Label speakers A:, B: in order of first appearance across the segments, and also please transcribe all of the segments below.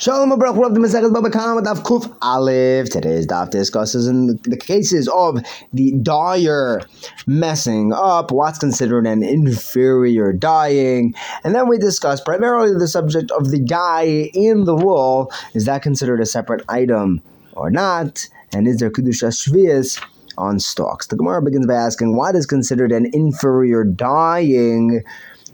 A: Shalom Abrach, we're up to Baba Kama Daf Kuf Aleph. Today's Daf discusses in the cases of the dyer messing up, what's considered an inferior dyeing, and then we discuss primarily the subject of the dye in the wool. Is that considered a separate item or not? And is there Kedusha Shvias on stalks? The Gemara begins by asking, what is considered an inferior dyeing?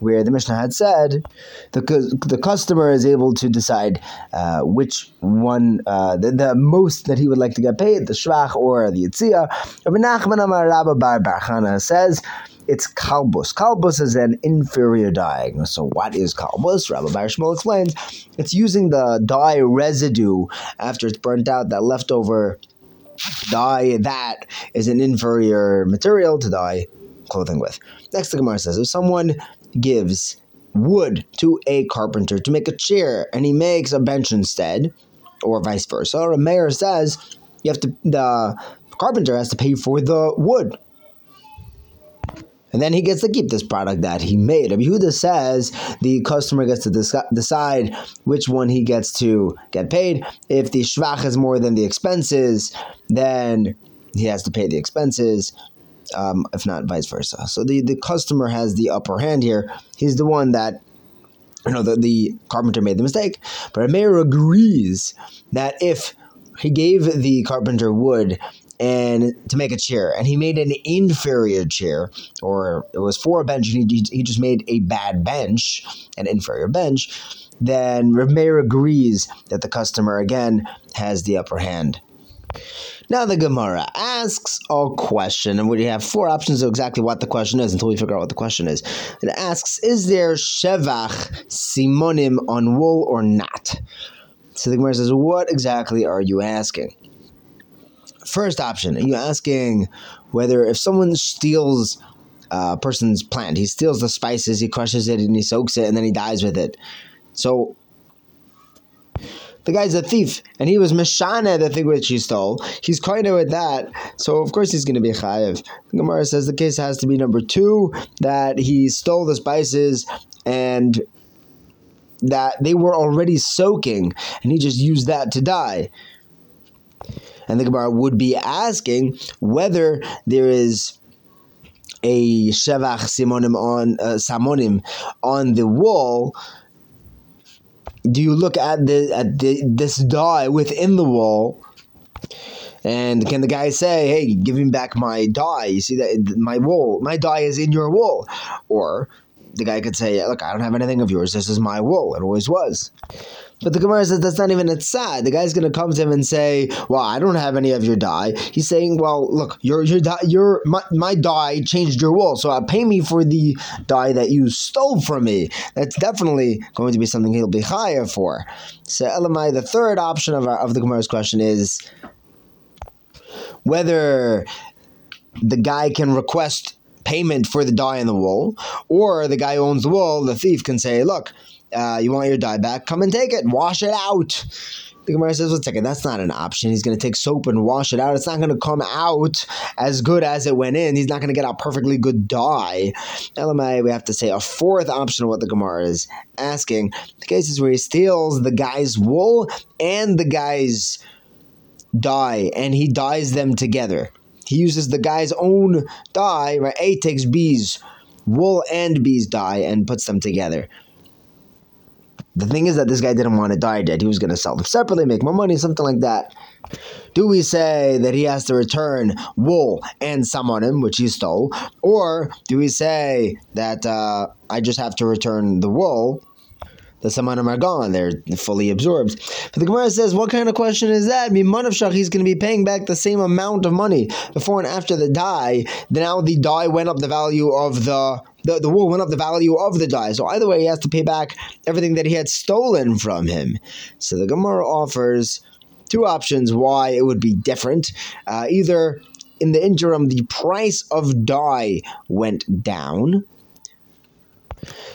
A: Where the Mishnah had said the, the customer is able to decide uh, which one, uh, the, the, most that he would like to get paid, the Shvach or the Yitzia. Rabbi Nachman Amar Rabba Bar Barchana says, it's kalbus. Kalbus is an inferior dye. So what is kalbus? Rabbi Bar Shmuel explains, it's using the dye residue after it's burnt out, that leftover dye, that is an inferior material to dye clothing with. Next, the Gemara says, if someone gives wood to a carpenter to make a chair and he makes a bench instead, or vice versa, or a mayor says you have to the carpenter has to pay for the wood. And then he gets to keep this product that he made. Rabbi Yehuda says the customer gets to decide which one he gets to get paid. If the shvach is more than the expenses, then he has to pay the expenses um, if not vice versa. So the, the customer has the upper hand here. He's the one that you know the, the carpenter made the mistake. But a mayor agrees that if he gave the carpenter wood and to make a chair and he made an inferior chair or it was for a bench and he, he just made a bad bench an inferior bench then Rameir agrees that the customer again has the upper hand now the Gemara asks a question, and we have four options of exactly what the question is until we figure out what the question is. It asks, is there shevach simonim on wool or not? So the Gemara says, what exactly are you asking? First option, are you asking whether if someone steals a person's plant, he steals the spices, he crushes it, and he soaks it, and then he dyes with it. So the guy's a thief, and he was Meshana, the thing which he stole. He's kind with that, so of course he's going to be chayiv. The Gemara says the case has to be number two, that he stole the spices and that they were already soaking, and he just used that to dye. And the Gemara would be asking whether there is a shevach simonim on uh, samonim on the wall do you look at the at the, this dye within the wall? And can the guy say, "Hey, give me back my dye"? You see that my wool, my dye is in your wool, or the guy could say, "Look, I don't have anything of yours. This is my wool. It always was." But the Gemara says that's not even a tzad. The guy's going to come to him and say, "Well, I don't have any of your dye." He's saying, "Well, look, your your dye, your my, my dye changed your wool, so uh, pay me for the dye that you stole from me." That's definitely going to be something he'll be higher for. So, Elamai, the third option of our, of the Gemara's question is whether the guy can request payment for the dye in the wool, or the guy who owns the wool, the thief, can say, "Look." Uh, you want your dye back? Come and take it. Wash it out. The Gemara says, "Wait a second, that's not an option. He's going to take soap and wash it out. It's not going to come out as good as it went in. He's not going to get a perfectly good dye." LMI, we have to say a fourth option of what the Gemara is asking. The cases where he steals the guy's wool and the guy's dye, and he dyes them together. He uses the guy's own dye, right? A takes B's wool and B's dye and puts them together. The thing is that this guy didn't want to die dead. He was going to sell them separately, make more money, something like that. Do we say that he has to return wool and samonim, which he stole? Or do we say that uh, I just have to return the wool the Samanim are gone. They're fully absorbed. But the Gemara says, what kind of question is that? I mean, Manav he's going to be paying back the same amount of money before and after the dye. Now the dye went up the value of the the, the wool went up the value of the dye. So either way, he has to pay back everything that he had stolen from him. So the Gemara offers two options why it would be different. Uh, either in the interim, the price of dye went down,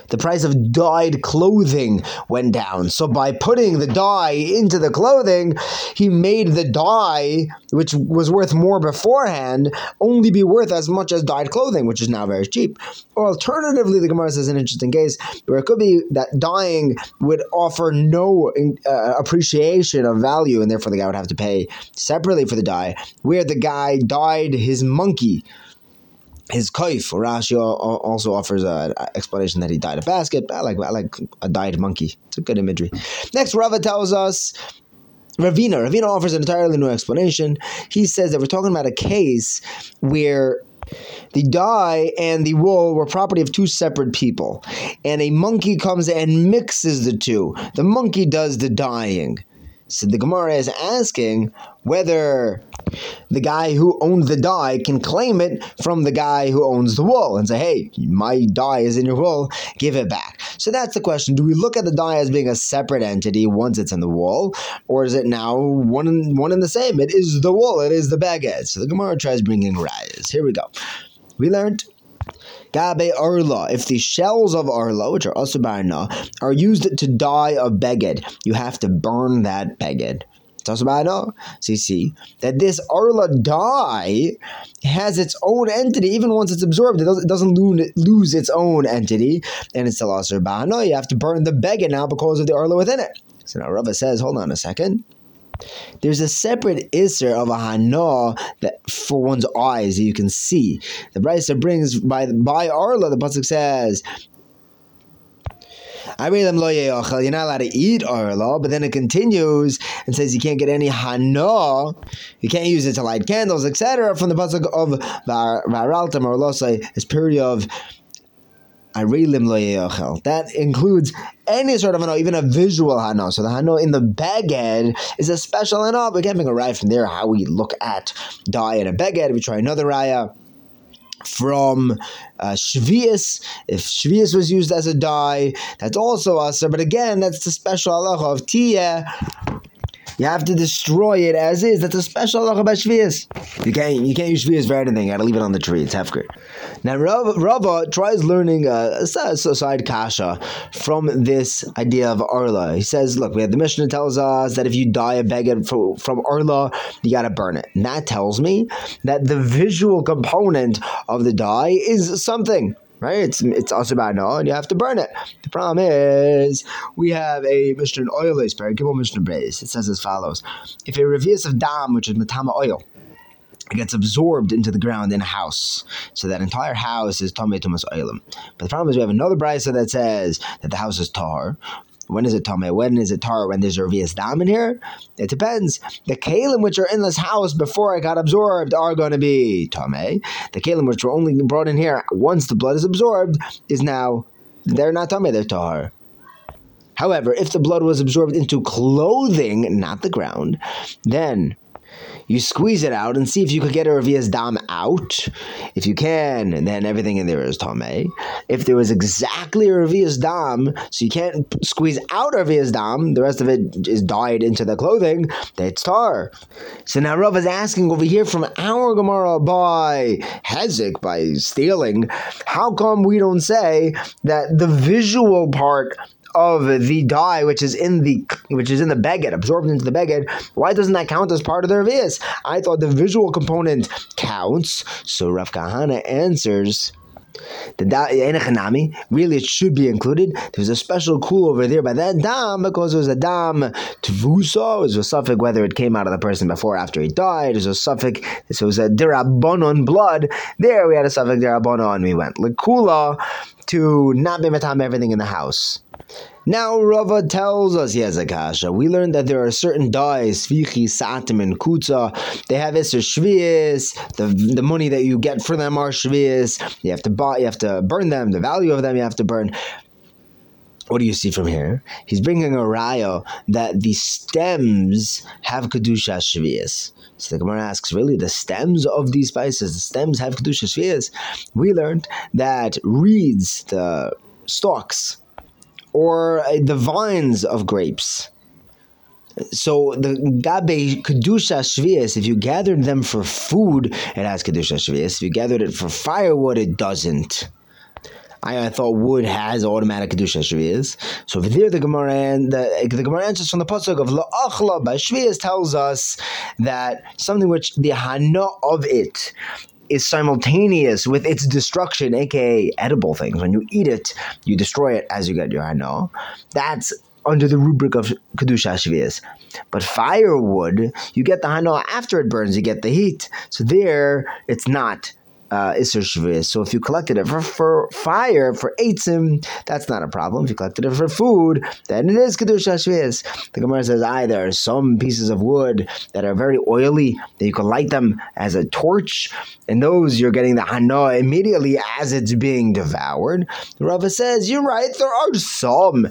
A: the price of dyed clothing went down. So by putting the dye into the clothing, he made the dye, which was worth more beforehand, only be worth as much as dyed clothing, which is now very cheap. Or alternatively, the Gemara says an interesting case where it could be that dyeing would offer no uh, appreciation of value, and therefore the guy would have to pay separately for the dye, where the guy dyed his monkey his kaif, Rashi also offers an explanation that he dyed a basket. I like I like a dyed monkey. It's a good imagery. Next, Rava tells us. Ravina. Ravina offers an entirely new explanation. He says that we're talking about a case where the dye and the wool were property of two separate people, and a monkey comes and mixes the two. The monkey does the dyeing. So the Gemara is asking whether the guy who owned the dye can claim it from the guy who owns the wool and say, hey, my dye is in your wool, give it back. So that's the question. Do we look at the dye as being a separate entity once it's in the wool, or is it now one one and the same? It is the wool, it is the beged. So the Gemara tries bringing rayas. Here we go. We learned Gabe Arla. If the shells of Arla, which are Asubarna, are used to dye a beged, you have to burn that beged. So you see that this Arla dye has its own entity, even once it's absorbed, it doesn't, lose its own entity, and it's still Asr Bahana. You have to burn the beged now because of the Arla within it. So now Rava says, hold on a second. There's a separate Isser of a Hana that for one's eyes that you can see. The Brisa brings by by Arla, the Pasuk says. You're not allowed to eat arla, but then it continues and says you can't get any hana. You can't use it to light candles, etc. From the pasuk of varaltam or losai, this period of That includes any sort of hana, even a visual hana. So the hana in the beged is a special hana. We can't a raya from there how we look at dye in a beged. We try another raya from uh, Shvius. If Shvius was used as a dye, that's also Aser. But again, that's the special halacha of Tiyah you have to destroy it as is. That's a special halacha about. You can't you can't use shvius for anything. You got to leave it on the tree. It's hefker. Now Rava, tries learning a, a, side kasha from this idea of arla. He says, look, we have the Mishnah tells us that if you dye a beged from, from arla, you got to burn it. And that tells me that the visual component of the dye is something right? It's it's also bad no, and you have to burn it. The problem is we have a Mishnah oil very Gimel Mishnah Brace. It says as follows: If a revius of dam, which is matama oil, gets absorbed into the ground in a house. So that entire house is Tomei Tumas Ohalim. But the problem is we have another brisa that says that the house is Tar, when is it Tomei? When is it Tar? When there's a Revius Dam in here? It depends. The Kalim which are in this house before I got absorbed are going to be Tomei. The Kalim which were only brought in here once the blood is absorbed is now, they're not Tomei, they're Tar. However, if the blood was absorbed into clothing, not the ground, then you squeeze it out and see if you could get a Revias Dam out. If you can, then everything in there is Tomei. If there was exactly a Revias Dam, so you can't squeeze out Revias Dam, the rest of it is dyed into the clothing, that's tar. So now Rav is asking over here from our Gemara by Hezek, by stealing, how come we don't say that the visual part of the dye which is in the which is in the beged, absorbed into the beged, why doesn't that count as part of the revius? I thought the visual component counts. So Rav Kahana answers. The really it should be included. There's a special cool over there by that dam because it was a dam tvusa. It was a safek whether it came out of the person before or after he died. It was a safek, so it was a dirabonon blood. There we had a safek dirabonon. And we went lekula to not be everything in the house. Now Rava tells us, Yazakasha, we learned that there are certain dyes, Fichi, Satim, and Kutza. They have Isser Shvius. The, the money that you get for them are Shvius. You have to buy, you have to burn them. The value of them you have to burn. What do you see from here? He's bringing a raya that the stems have kedusha shvius. So the Gemara asks, really, the stems of these spices, the stems have kedusha shvius. We learned that reeds, the stalks, or uh, the vines of grapes. So the gabe kedusha shvius, if you gathered them for food, it has kedusha shvius. If you gathered it for firewood, it doesn't. I, I thought wood has automatic kedusha shvias. So over there, the Gemara and the, the Gemara answers from the pasuk of la'achla by shvias tells us that something which the hana of it is simultaneous with its destruction, aka edible things. When you eat it, you destroy it as you get your hana. That's under the rubric of kedusha shvias. But firewood, you get the hana after it burns. You get the heat. So there, it's not uh, Isser Shviz. So if you collected it for, for fire, for Eitzim, that's not a problem. If you collected it for food, then it is Kedusha Shviz. The Gemara says, I there are some pieces of wood that are very oily that you can light them as a torch, and those you're getting the Hana immediately as it's being devoured. The Rava says, You're right, there are some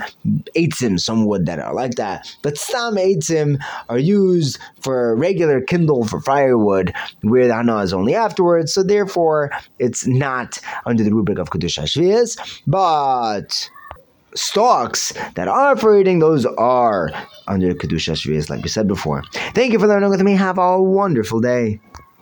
A: Eitzim, some wood that are like that, but some Eitzim are used for regular kindle for firewood, where the Hana is only afterwards, so therefore therefore it's not under the rubric of Kedusha Shvias, but stalks that are for eating, those are under Kedusha Shvias, like we said before. Thank you for learning with me. Have a wonderful day.